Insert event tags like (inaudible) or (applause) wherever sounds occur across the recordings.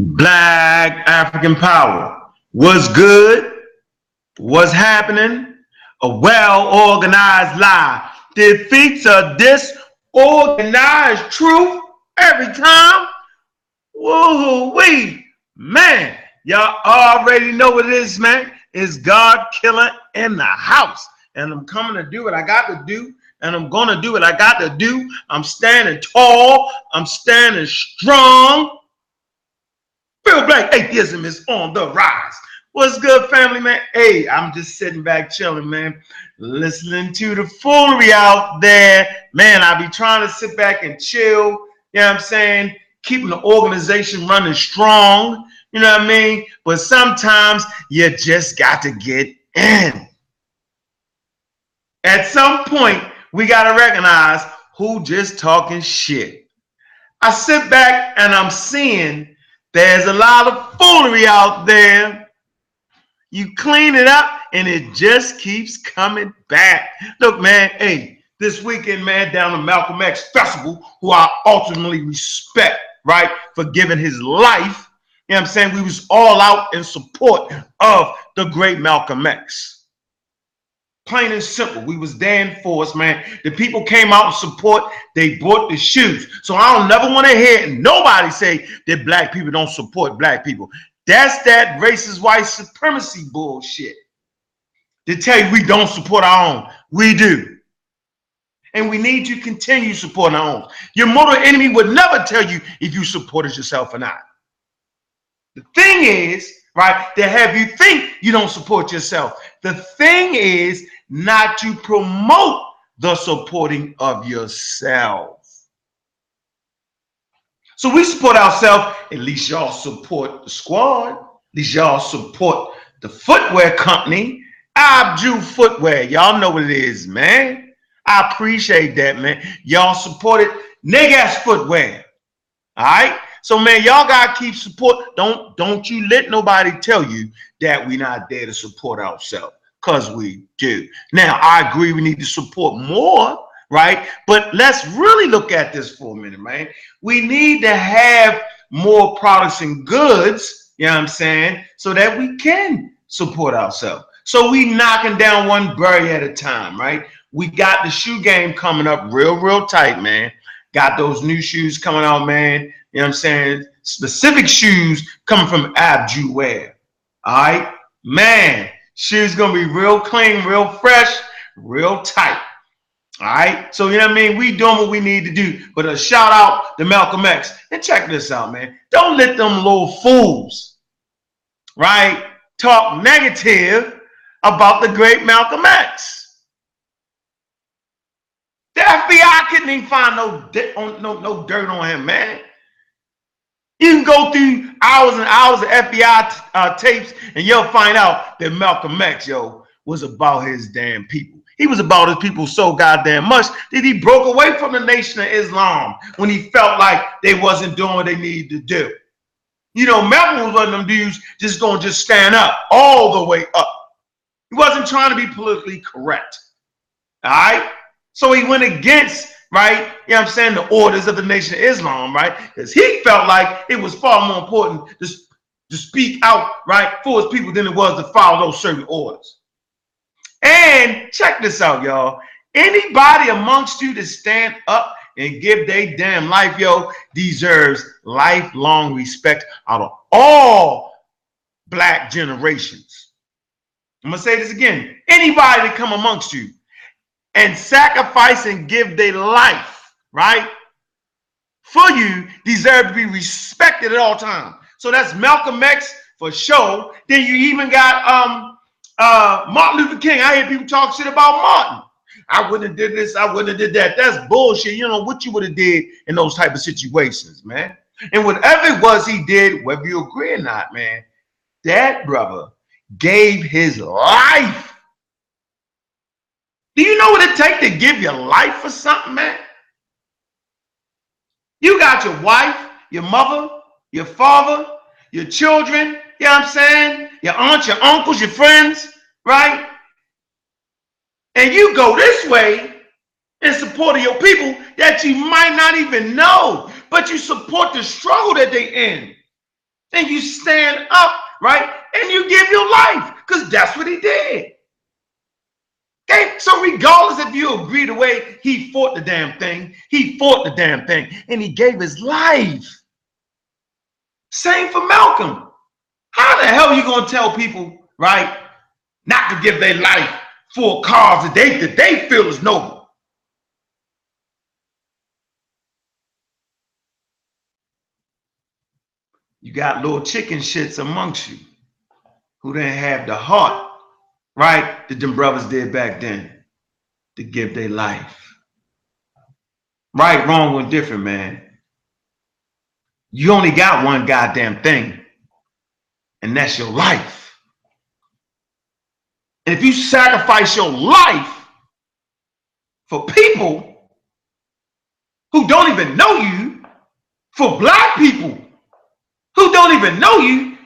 Black African Power. What's good? What's happening? A well organized lie defeats a disorganized truth every time. Woohoo wee. Man, y'all already know what it is, man. It's God killer in the house. And I'm coming to do what I got to do. And I'm going to do what I got to do. I'm standing tall. I'm standing strong. Real black atheism is on the rise. What's good, family, man? Hey, I'm just sitting back chilling, man, listening to the foolery out there. Man, I be trying to sit back and chill, you know what I'm saying? Keeping the organization running strong, you know what I mean? But sometimes you just got to get in. At some point, we got to recognize who just talking shit. I sit back and I'm seeing there's a lot of foolery out there. You clean it up and it just keeps coming back. Look, man, hey, this weekend, man, down the Malcolm X Festival, who I ultimately respect, right, for giving his life. You know what I'm saying? We was all out in support of the great Malcolm X. Plain and simple. We was there in force, man. The people came out and support. They bought the shoes. So I don't never want to hear nobody say that black people don't support black people. That's that racist white supremacy bullshit. To tell you we don't support our own. We do. And we need to continue supporting our own. Your mortal enemy would never tell you if you supported yourself or not. The thing is, right, to have you think you don't support yourself. The thing is not to promote the supporting of yourself. So we support ourselves. At least y'all support the squad. At least y'all support the footwear company, Abju Footwear. Y'all know what it is, man. I appreciate that, man. Y'all supported niggas Footwear. All right. So man, y'all gotta keep support. Don't don't you let nobody tell you that we not there to support ourselves because we do. Now, I agree we need to support more, right? But let's really look at this for a minute, man. We need to have more products and goods, you know what I'm saying, so that we can support ourselves. So we knocking down one berry at a time, right? We got the shoe game coming up real, real tight, man. Got those new shoes coming out, man. You know what I'm saying? Specific shoes coming from Abju Wear. All right, man. Shoes gonna be real clean, real fresh, real tight. All right. So you know what I mean? We doing what we need to do. But a shout out to Malcolm X. And check this out, man. Don't let them little fools, right, talk negative about the great Malcolm X. The FBI couldn't even find no, no, no dirt on him, man. You can go through hours and hours of FBI uh, tapes and you'll find out that Malcolm X, yo, was about his damn people. He was about his people so goddamn much that he broke away from the Nation of Islam when he felt like they wasn't doing what they needed to do. You know, Malcolm was one of them dudes just to just stand up all the way up. He wasn't trying to be politically correct. All right? So he went against right? You know what I'm saying? The orders of the Nation of Islam, right? Because he felt like it was far more important to, to speak out, right, for his people than it was to follow those certain orders. And check this out, y'all. Anybody amongst you to stand up and give their damn life, yo, deserves lifelong respect out of all black generations. I'm gonna say this again. Anybody to come amongst you and sacrifice and give their life, right? For you deserve to be respected at all times. So that's Malcolm X for sure. Then you even got um uh Martin Luther King. I hear people talk shit about Martin. I wouldn't have did this, I wouldn't have did that. That's bullshit. You know what you would have did in those type of situations, man. And whatever it was he did, whether you agree or not, man, that brother gave his life do you know what it takes to give your life for something, man? You got your wife, your mother, your father, your children, you know what I'm saying? Your aunts, your uncles, your friends, right? And you go this way in support of your people that you might not even know, but you support the struggle that they in. and you stand up, right? And you give your life because that's what he did. Okay, so regardless if you agree the way he fought the damn thing, he fought the damn thing and he gave his life. Same for Malcolm. How the hell are you gonna tell people, right, not to give their life for a cause that they that they feel is noble? You got little chicken shits amongst you who didn't have the heart, right, that them brothers did back then to give their life. Right, wrong, or different, man. You only got one goddamn thing, and that's your life. And if you sacrifice your life for people who don't even know you, for black people who don't even know you,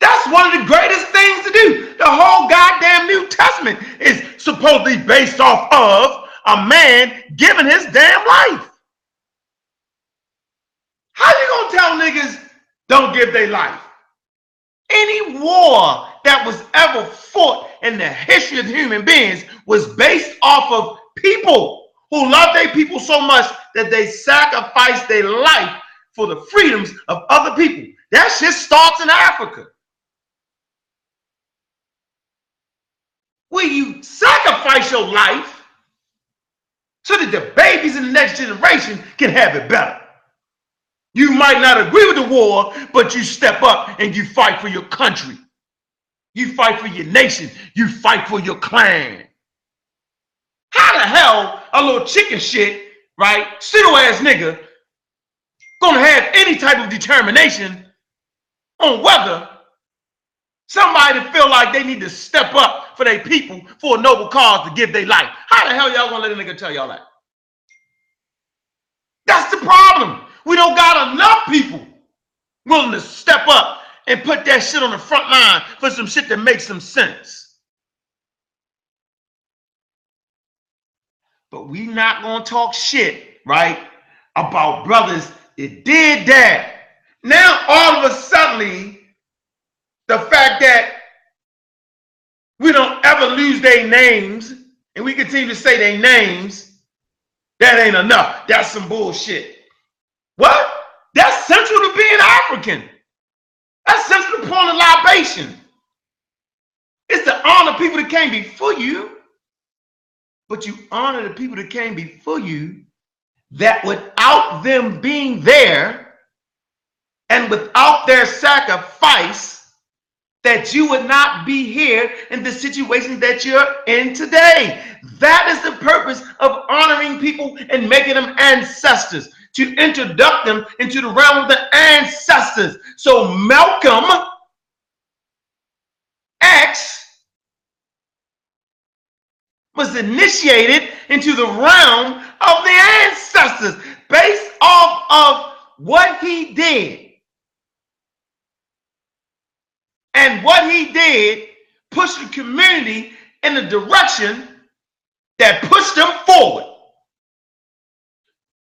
that's one of the greatest things to do. The whole goddamn New Testament is supposedly based off of a man giving his damn life. How you gonna tell niggas don't give their life? Any war that was ever fought in the history of human beings was based off of people who love their people so much that they sacrificed their life for the freedoms of other people. That shit starts in Africa. Where you sacrifice your life so that the babies in the next generation can have it better. You might not agree with the war, but you step up and you fight for your country. You fight for your nation. You fight for your clan. How the hell a little chicken shit, right? Pseudo ass nigga gonna have any type of determination on whether somebody feel like they need to step up for their people for a noble cause to give their life. How the hell y'all gonna let a nigga tell y'all that? That's the problem. We don't got enough people willing to step up and put that shit on the front line for some shit that makes some sense. But we not gonna talk shit, right, about brothers that did that. Now all of a sudden, the fact that we don't ever lose their names and we continue to say their names, that ain't enough. That's some bullshit. What? That's central to being African. That's central to pouring a libation. It's to honor people that came before you, but you honor the people that came before you that without them being there and without their sacrifice, that you would not be here in the situation that you're in today. That is the purpose of honoring people and making them ancestors to introduce them into the realm of the ancestors. So Malcolm X was initiated into the realm of the ancestors based off of what he did. And what he did pushed the community in a direction that pushed them forward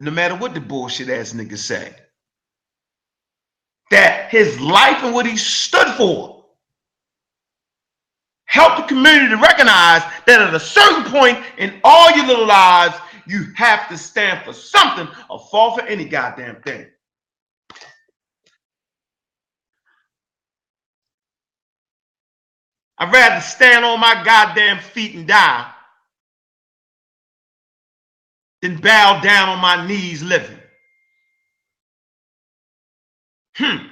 no matter what the bullshit ass niggas say. That his life and what he stood for helped the community to recognize that at a certain point in all your little lives, you have to stand for something or fall for any goddamn thing. I'd rather stand on my goddamn feet and die than bow down on my knees living. Hmm.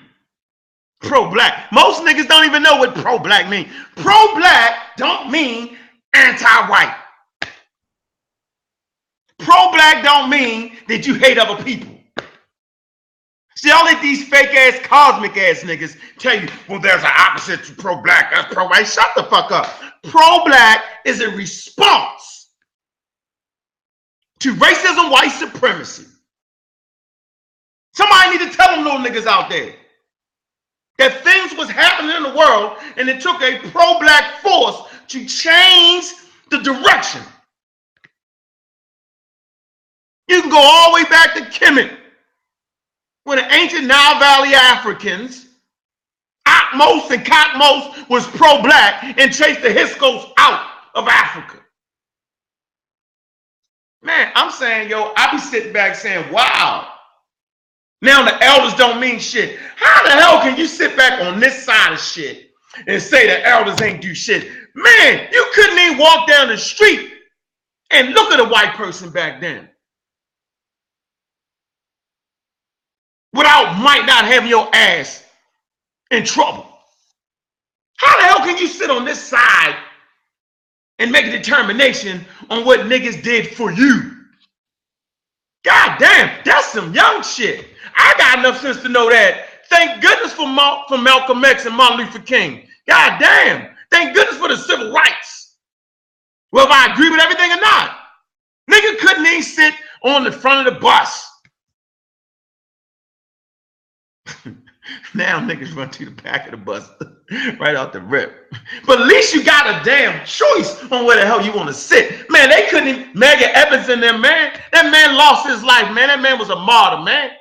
Pro-black. Most niggas don't even know what pro-black mean. Pro-black don't mean anti-white. Pro-black don't mean that you hate other people. See, all of these fake ass cosmic ass niggas tell you, well, there's an opposite to pro-black, that's pro-white. Shut the fuck up. Pro-black is a response to racism, white supremacy. Somebody need to tell them little niggas out there that things was happening in the world and it took a pro-black force to change the direction. You can go all the way back to Kemet, when the ancient Nile Valley Africans Ahmose and Kamose was pro-black and chased the Hyksos out of Africa. Man, I'm saying, yo, I be sitting back saying, wow. Now the elders don't mean shit. How the hell can you sit back on this side of shit and say the elders ain't do shit? Man, you couldn't even walk down the street and look at a white person back then without might not having your ass in trouble. How the hell can you sit on this side and make a determination on what niggas did for you? God damn, that's some young shit. I got enough sense to know that. Thank goodness for, Mal- for Malcolm X and Martin Luther King. God damn. Thank goodness for the civil rights. If I agree with everything or not. Nigga couldn't even sit on the front of the bus. (laughs) now niggas run to the back of the bus (laughs) right out the rip. But at least you got a damn choice on where the hell you want to sit. Man, they couldn't even, Medgar Evers in there, man. That man lost his life, man. That man was a martyr, man.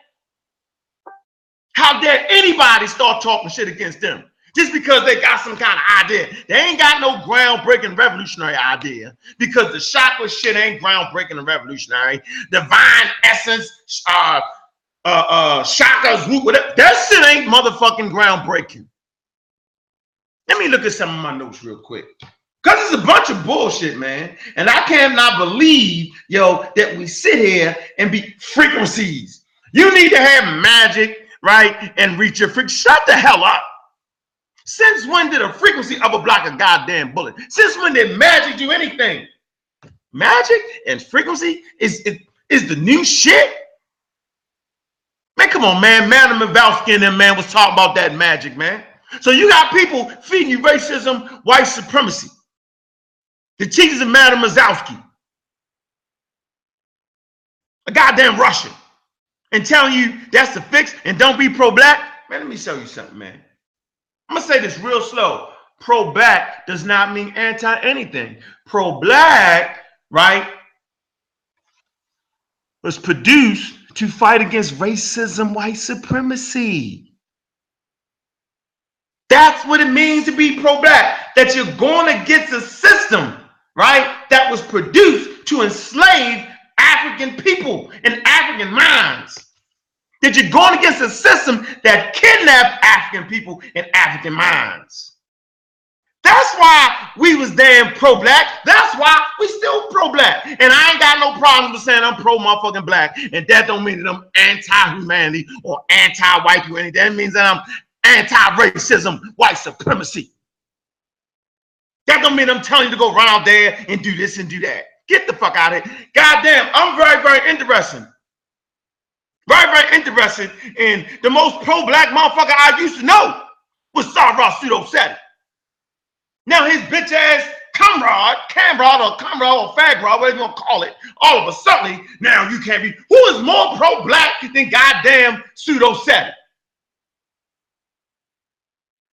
How dare anybody start talking shit against them? Just because they got some kind of idea. They ain't got no groundbreaking revolutionary idea. Because the chakra shit ain't groundbreaking and revolutionary. Divine essence, uh, uh, uh, chakras, whatever. That shit ain't motherfucking groundbreaking. Let me look at some of my notes real quick. Because it's a bunch of bullshit, man. And I cannot believe, yo, that we sit here and be frequencies. You need to have magic, right? And reach your freak. Shut the hell up. Since when did a frequency ever block a goddamn bullet? Since when did magic do anything? Magic and frequency is, is, is the new shit? Man, come on, man. Madam Blavatsky and them, man, was talking about that magic, man. So you got people feeding you racism, white supremacy. The teachers of Madam Blavatsky, a goddamn Russian, and telling you that's the fix and don't be pro-black. Man, let me show you something, man. I'm gonna say this real slow. Pro-black does not mean anti-anything. Pro-black, right, was produced to fight against racism, white supremacy. That's what it means to be pro-black. That you're going against a system, right, that was produced to enslave African people and African minds. That you're going against a system that kidnapped African people and African minds. That's why we was damn pro-black. That's why we still pro-black. And I ain't got no problem with saying I'm pro-motherfucking black. And that don't mean that I'm anti-humanity or anti-white or Anything. That means that I'm anti-racism, white supremacy. That don't mean I'm telling you to go around there and do this and do that. Get the fuck out of here. Goddamn, I'm very, very interested. Very, very interested in the most pro-black motherfucker I used to know was Sarah Pseudo Seti. Now his bitch ass comrade, camrad or comrade or fagrad, whatever you want to call it, all of a sudden, now you can't be, who is more pro-black than goddamn Pseudo Seti?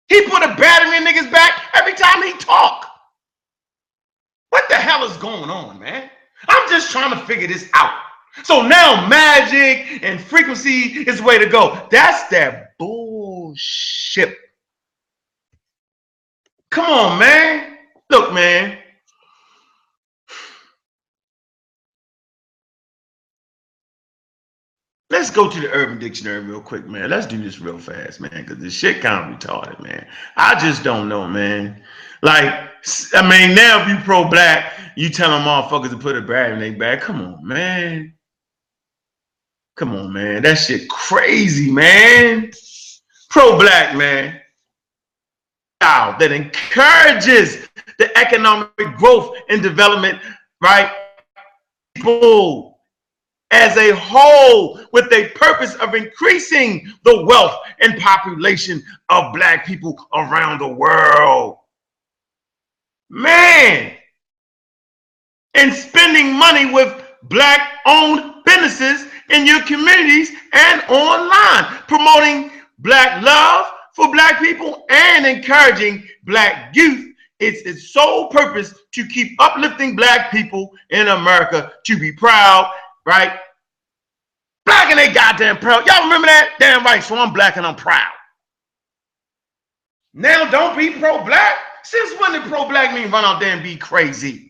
He put a battery in niggas back every time he talk. What the hell is going on, man? I'm just trying to figure this out. So now magic and frequency is the way to go. That's that bullshit. Come on, man. Look, man. Let's go to the Urban Dictionary real quick, man. Let's do this real fast, man, because this shit kind of retarded, man. I just don't know, man. Like, I mean, now if you pro-black, you tell telling motherfuckers to put a bat in their back. Come on, man. Come on, man. That shit crazy, man. Pro-black, man. Wow, that encourages the economic growth and development, right? People as a whole with a purpose of increasing the wealth and population of black people around the world. Man, and spending money with black owned businesses in your communities and online, promoting black love for black people and encouraging black youth. It's its sole purpose to keep uplifting black people in America to be proud right? Black and they goddamn proud. Y'all remember that? Damn right. So I'm black and I'm proud. Now don't be pro-black. Since when did pro-black mean run out there and be crazy?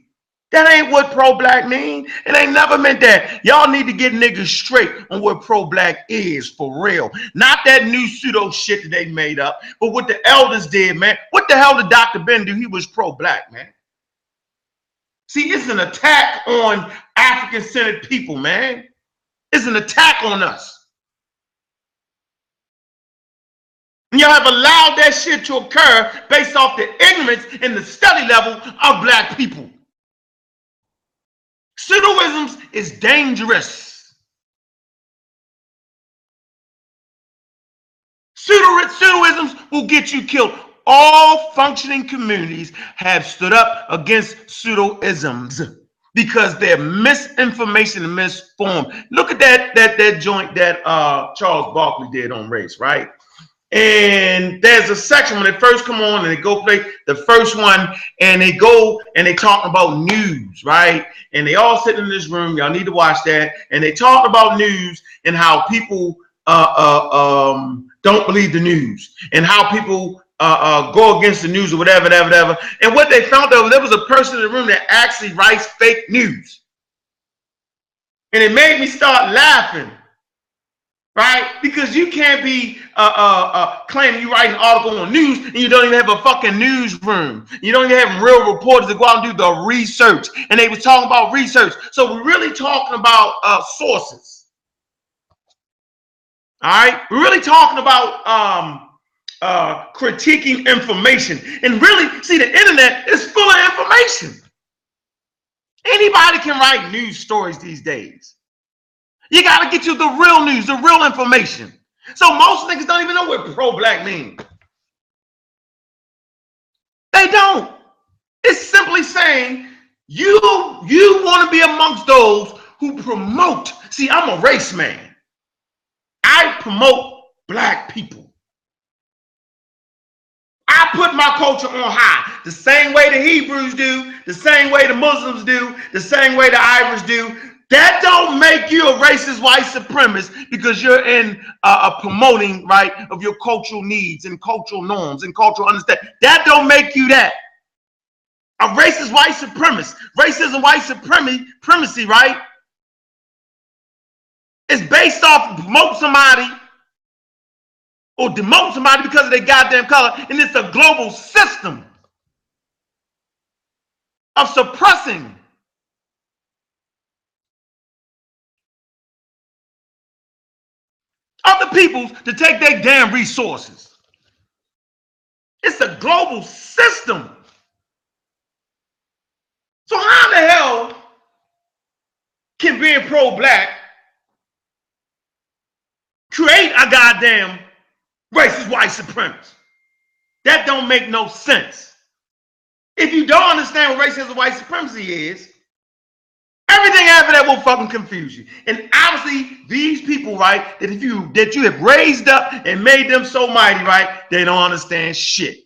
That ain't what pro-black mean. It ain't never meant that. Y'all need to get niggas straight on what pro-black is for real. Not that new pseudo shit that they made up, but what the elders did, man. What the hell did Dr. Ben do? He was pro-black, man. See, it's an attack on African-centered people, man. It's an attack on us. And y'all have allowed that shit to occur based off the ignorance and the study level of black people. Pseudoisms is dangerous. Pseudo pseudoisms will get you killed. All functioning communities have stood up against pseudoisms because they're misinformation and misformed. Look at that that that joint that uh, Charles Barkley did on race, right? And there's a section when they first come on and they go play the first one and they go and they talk about news, right? And they all sit in this room. Y'all need to watch that. And they talk about news and how people uh, uh, um, don't believe the news and how people uh, uh, go against the news or whatever, whatever, whatever. And what they found out there was a person in the room that actually writes fake news. And it made me start laughing right? Because you can't be uh, uh, uh, claiming you write an article on news and you don't even have a fucking newsroom. You don't even have real reporters to go out and do the research. And they were talking about research. So we're really talking about uh, sources. All right, we're really talking about um, uh, critiquing information. And really, see, the internet is full of information. Anybody can write news stories these days. You got to get you the real news, the real information. So most niggas don't even know what pro-black means. They don't. It's simply saying you you want to be amongst those who promote. See, I'm a race man. I promote black people. I put my culture on high, the same way the Hebrews do, the same way the Muslims do, the same way the Irish do, that don't make you a racist white supremacist because you're in uh, a promoting right of your cultural needs and cultural norms and cultural understanding. That don't make you that. A racist white supremacist, racism, white supremacy, right? It's based off promote somebody or demote somebody because of their goddamn color, and it's a global system of suppressing other peoples to take their damn resources. It's a global system. So how the hell can being pro-black create a goddamn racist white supremacist? That don't make no sense. If you don't understand what racism white supremacy is, Everything after that will fucking confuse you. And obviously, these people, right, that if you that you have raised up and made them so mighty, right, they don't understand shit.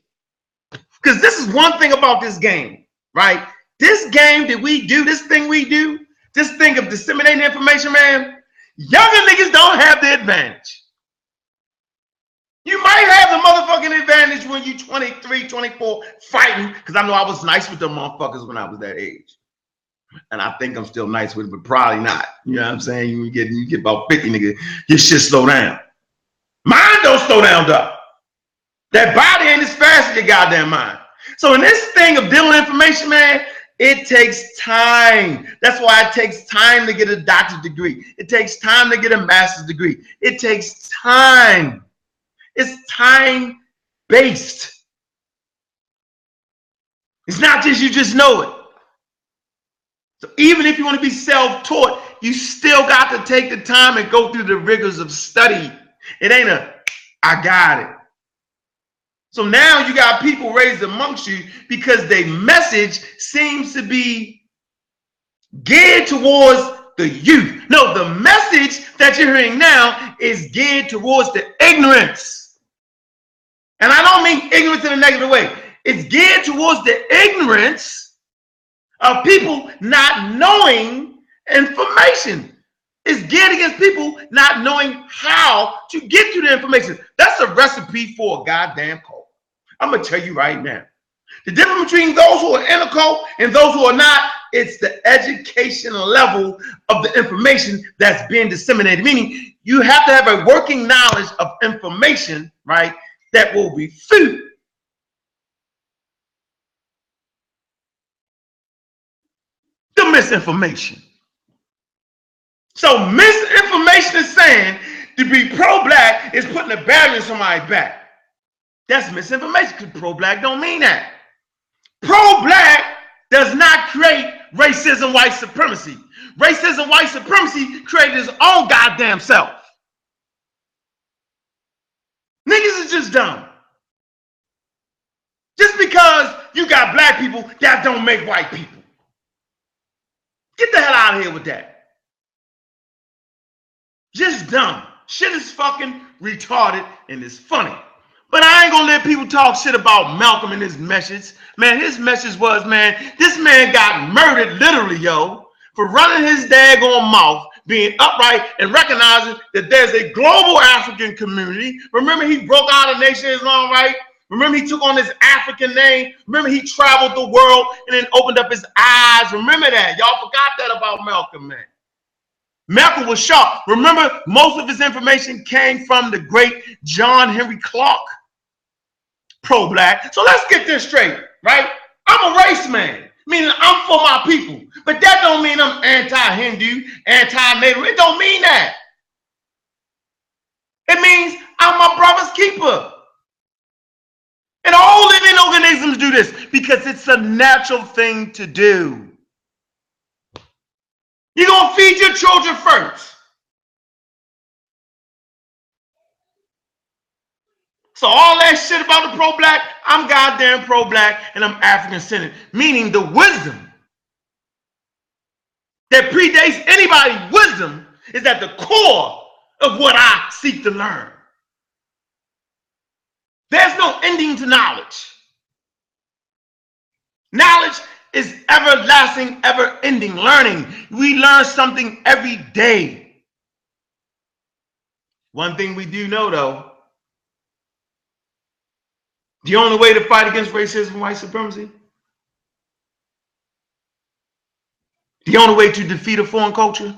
Because this is one thing about this game, right? This game that we do, this thing we do, this thing of disseminating information, man, younger niggas don't have the advantage. You might have the motherfucking advantage when you 23, 24 fighting, because I know I was nice with them motherfuckers when I was that age and I think I'm still nice with it, but probably not. You know what I'm saying? You get you get about 50, nigga, your shit slow down. Mine don't slow down, though. That body ain't as fast as your goddamn mind. So in this thing of dealing information, man, it takes time. That's why it takes time to get a doctor's degree. It takes time to get a master's degree. It takes time. It's time based. It's not just you just know it. So even if you want to be self-taught, you still got to take the time and go through the rigors of study. It ain't a, I got it. So now you got people raised amongst you because their message seems to be geared towards the youth. No, the message that you're hearing now is geared towards the ignorance. And I don't mean ignorance in a negative way. It's geared towards the ignorance of people not knowing information. It's geared against people not knowing how to get to the information. That's a recipe for a goddamn cult. I'm gonna tell you right now. The difference between those who are in a cult and those who are not, it's the education level of the information that's being disseminated. Meaning, you have to have a working knowledge of information, right, that will refute misinformation. So, misinformation is saying to be pro-black is putting a barrier in somebody's back. That's misinformation because pro-black don't mean that. Pro-black does not create racism, white supremacy. Racism, white supremacy created its own goddamn self. Niggas is just dumb. Just because you got black people, that don't make white people. Get the hell out of here with that. Just dumb. Shit is fucking retarded and it's funny. But I ain't gonna let people talk shit about Malcolm and his message. Man, his message was, man, this man got murdered literally, yo, for running his daggone mouth, being upright and recognizing that there's a global African community. Remember, he broke out of Nation Islam, right? Remember, he took on his African name. Remember, he traveled the world and then opened up his eyes. Remember that. Y'all forgot that about Malcolm, man. Malcolm was shocked. Remember, most of his information came from the great John Henrik Clarke, pro-black. So let's get this straight, right? I'm a race man, meaning I'm for my people. But that don't mean I'm anti-Hindu, anti-native. It don't mean that. It means I'm my brother's keeper. And all living organisms do this because it's a natural thing to do. You're going to feed your children first. So all that shit about the pro-black, I'm goddamn pro-black and I'm African-centered, meaning the wisdom that predates anybody's wisdom is at the core of what I seek to learn. There's no ending to knowledge. Knowledge is everlasting, ever ending learning. We learn something every day. One thing we do know though the only way to fight against racism and white supremacy? The only way to defeat a foreign culture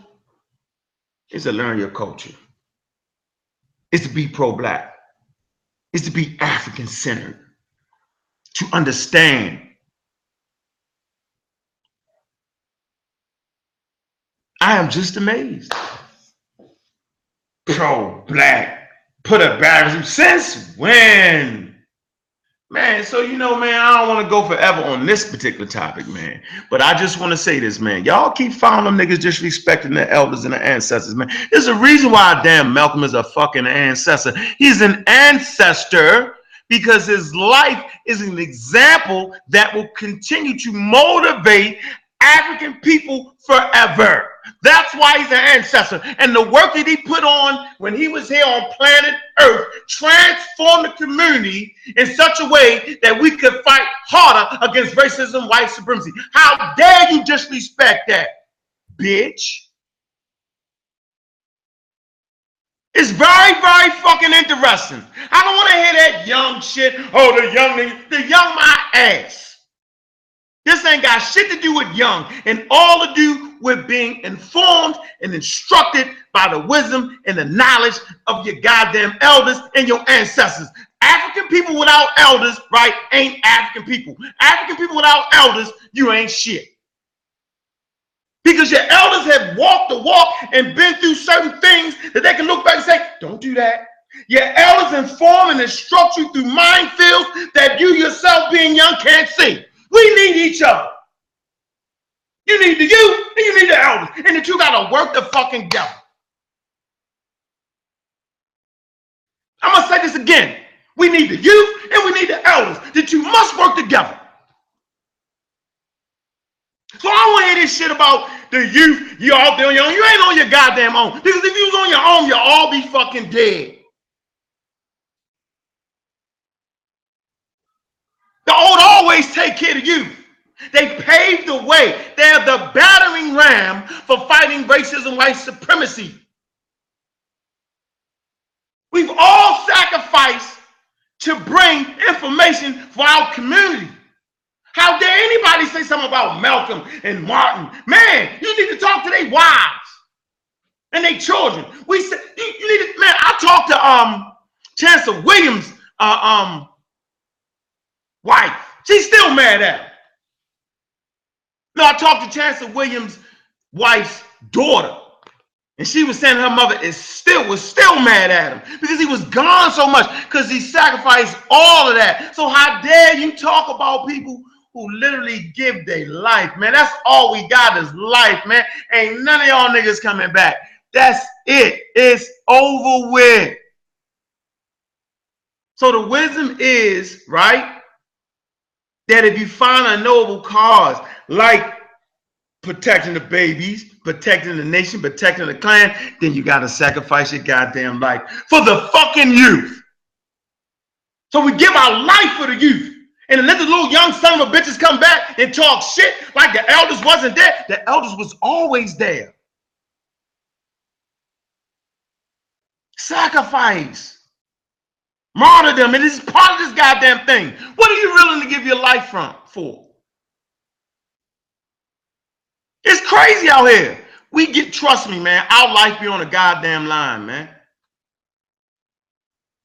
is to learn your culture. Is to be pro-black. Is to be African-centered. To understand. I am just amazed. Pro-black. Put a barrier. Since when? Man, so you know, man, I don't want to go forever on this particular topic, man. But I just want to say this, man. Y'all keep finding them niggas disrespecting the elders and the ancestors, man. There's a reason why damn Malcolm is a fucking ancestor. He's an ancestor because his life is an example that will continue to motivate African people forever. That's why he's an ancestor. And the work that he put on when he was here on planet Earth transformed the community in such a way that we could fight harder against racism, white supremacy. How dare you disrespect that, bitch? It's very, very fucking interesting. I don't want to hear that young shit. Oh, the young, the young my ass. This ain't got shit to do with young and all to do with being informed and instructed by the wisdom and the knowledge of your goddamn elders and your ancestors. African people without elders, right, ain't African people. African people without elders, you ain't shit. Because your elders have walked the walk and been through certain things that they can look back and say, don't do that. Your elders inform and instruct you through minefields that you yourself being young can't see. We need each other. You need the youth and you need the elders. And that you got to work the fucking devil. I'm to say this again. We need the youth and we need the elders. That you must work together. So I don't want to hear this shit about the youth. You all on your own. You ain't on your goddamn own. Because if you was on your own, you'll all be fucking dead. The old always take care of you. They paved the way. They're the battering ram for fighting racism, white supremacy. We've all sacrificed to bring information for our community. How dare anybody say something about Malcolm and Martin? Man, you need to talk to their wives and their children. We said you, you need to, man. I talked to um Chancellor Williams' uh, um wife. She's still mad at him. No, I talked to Chancellor Williams' wife's daughter. And she was saying her mother is still was still mad at him because he was gone so much because he sacrificed all of that. So how dare you talk about people who literally give their life, man? That's all we got is life, man. Ain't none of y'all niggas coming back. That's it. It's over with. So the wisdom is right that if you find a noble cause like protecting the babies, protecting the nation, protecting the clan, then you got to sacrifice your goddamn life for the fucking youth. So we give our life for the youth. And let the little young son of a bitches come back and talk shit like the elders wasn't there. The elders was always there. Sacrifice. Martyrdom. And It is part of this goddamn thing. What are you willing to give your life from for? It's crazy out here. We get, trust me, man, our life be on a goddamn line, man.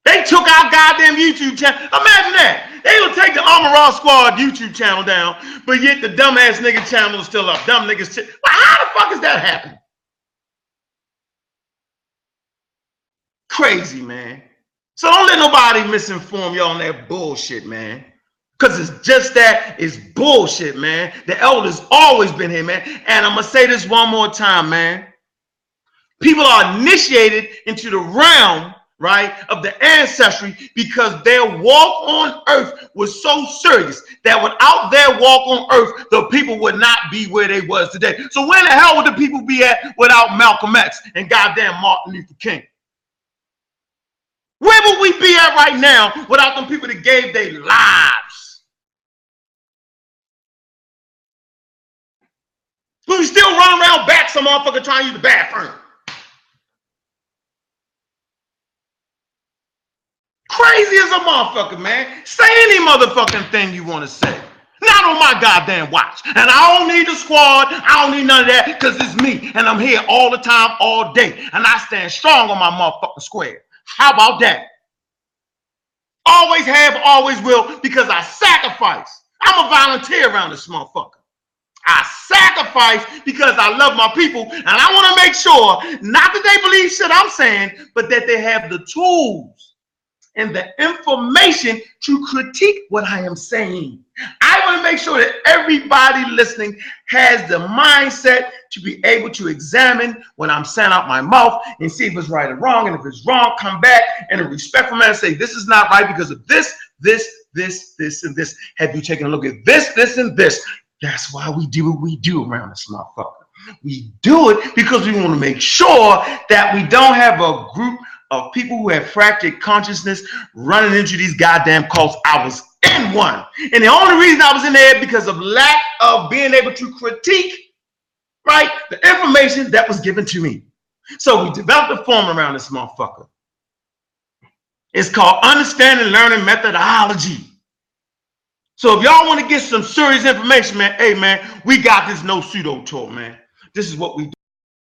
They took our goddamn YouTube channel. Imagine that. They will take the Armor Raw Squad YouTube channel down, but yet the dumbass nigga channel is still up. Dumb niggas. Ch- well, how the fuck is that happening? Crazy, man. So don't let nobody misinform y'all on that bullshit, man. Because it's just that it's bullshit, man. The elders always been here, man. And I'm gonna say this one more time, man. People are initiated into the realm, right, of the ancestry because their walk on earth was so serious that without their walk on earth, the people would not be where they was today. So where the hell would the people be at without Malcolm X and goddamn Martin Luther King? Where would we be at right now without them people that gave their lives? We still run around back some motherfucker trying to use the bathroom. Crazy as a motherfucker, man. Say any motherfucking thing you want to say. Not on my goddamn watch. And I don't need the squad. I don't need none of that because it's me. And I'm here all the time, all day. And I stand strong on my motherfucking square. How about that? Always have, always will, because I sacrifice. I'm a volunteer around this motherfucker. I sacrifice because I love my people and I want to make sure not that they believe shit I'm saying, but that they have the tools and the information to critique what I am saying. I want to make sure that everybody listening has the mindset to be able to examine when I'm saying out my mouth and see if it's right or wrong. And if it's wrong, come back in a respectful manner say, This is not right because of this, this, this, this, and this. Have you taken a look at this, this, and this? That's why we do what we do around this motherfucker. We do it because we want to make sure that we don't have a group of people who have fractured consciousness running into these goddamn cults. I was in one. And the only reason I was in there because of lack of being able to critique, right, the information that was given to me. So we developed a form around this motherfucker. It's called Understanding Learning Methodology. So if y'all want to get some serious information, man, hey man, we got this no pseudo talk, man. This is what we do.